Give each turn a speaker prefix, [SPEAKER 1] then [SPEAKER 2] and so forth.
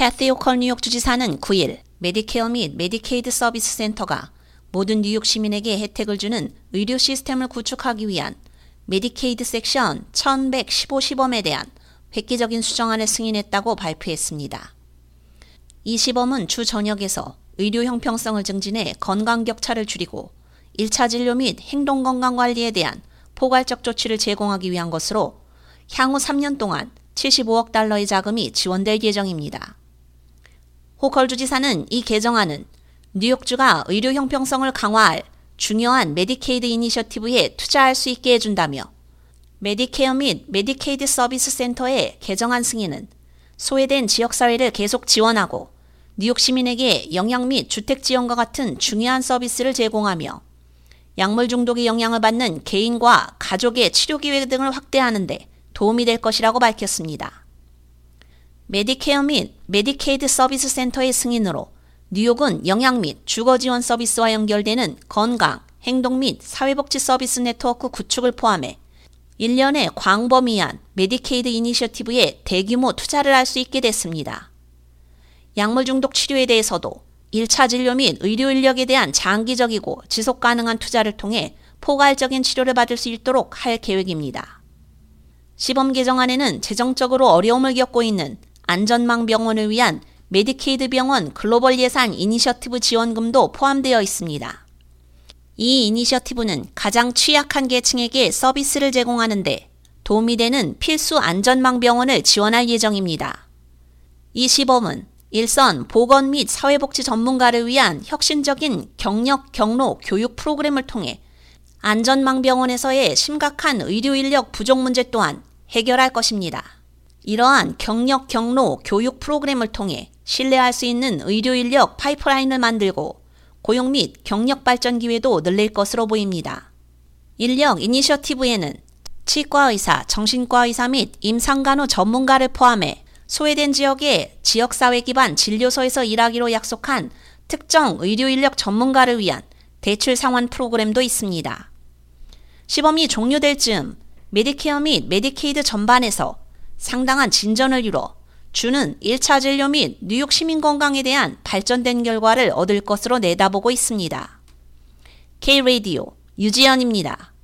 [SPEAKER 1] 캐시 호컬 뉴욕 주지사는 9일 메디케어 및 메디케이드 서비스 센터가 모든 뉴욕 시민에게 혜택을 주는 의료 시스템을 구축하기 위한 메디케이드 섹션 1115 시범에 대한 획기적인 수정안을 승인했다고 발표했습니다. 이 시범은 주 전역에서 의료 형평성을 증진해 건강 격차를 줄이고 1차 진료 및 행동 건강 관리에 대한 포괄적 조치를 제공하기 위한 것으로 향후 3년 동안 75억 달러의 자금이 지원될 예정입니다. 호컬 주지사는 이 개정안은 뉴욕주가 의료 형평성을 강화할 중요한 메디케이드 이니셔티브에 투자할 수 있게 해준다며 메디케어 및 메디케이드 서비스 센터의 개정안 승인은 소외된 지역사회를 계속 지원하고 뉴욕 시민에게 영양 및 주택 지원과 같은 중요한 서비스를 제공하며 약물 중독의 영향을 받는 개인과 가족의 치료 기회 등을 확대하는데 도움이 될 것이라고 밝혔습니다. 메디케어 및 메디케이드 서비스 센터의 승인으로 뉴욕은 영양 및 주거 지원 서비스와 연결되는 건강, 행동 및 사회복지 서비스 네트워크 구축을 포함해 일련의 광범위한 메디케이드 이니셔티브에 대규모 투자를 할 수 있게 됐습니다. 약물 중독 치료에 대해서도 1차 진료 및 의료 인력에 대한 장기적이고 지속 가능한 투자를 통해 포괄적인 치료를 받을 수 있도록 할 계획입니다. 시범 개정안에는 재정적으로 어려움을 겪고 있는 안전망 병원을 위한 메디케이드 병원 글로벌 예산 이니셔티브 지원금도 포함되어 있습니다. 이 이니셔티브는 가장 취약한 계층에게 서비스를 제공하는데 도움이 되는 필수 안전망 병원을 지원할 예정입니다. 이 시범은 일선 보건 및 사회복지 전문가를 위한 혁신적인 경력 경로 교육 프로그램을 통해 안전망 병원에서의 심각한 의료 인력 부족 문제 또한 해결할 것입니다. 이러한 경력 경로 교육 프로그램을 통해 신뢰할 수 있는 의료 인력 파이프라인을 만들고 고용 및 경력 발전 기회도 늘릴 것으로 보입니다. 인력 이니셔티브에는 치과 의사, 정신과 의사 및 임상간호 전문가를 포함해 소외된 지역의 지역사회 기반 진료소에서 일하기로 약속한 특정 의료 인력 전문가를 위한 대출 상환 프로그램도 있습니다. 시범이 종료될 즈음 메디케어 및 메디케이드 전반에서 상당한 진전을 이뤄 주는 1차 진료 및 뉴욕 시민 건강에 대한 발전된 결과를 얻을 것으로 내다보고 있습니다. K-Radio 유지연입니다.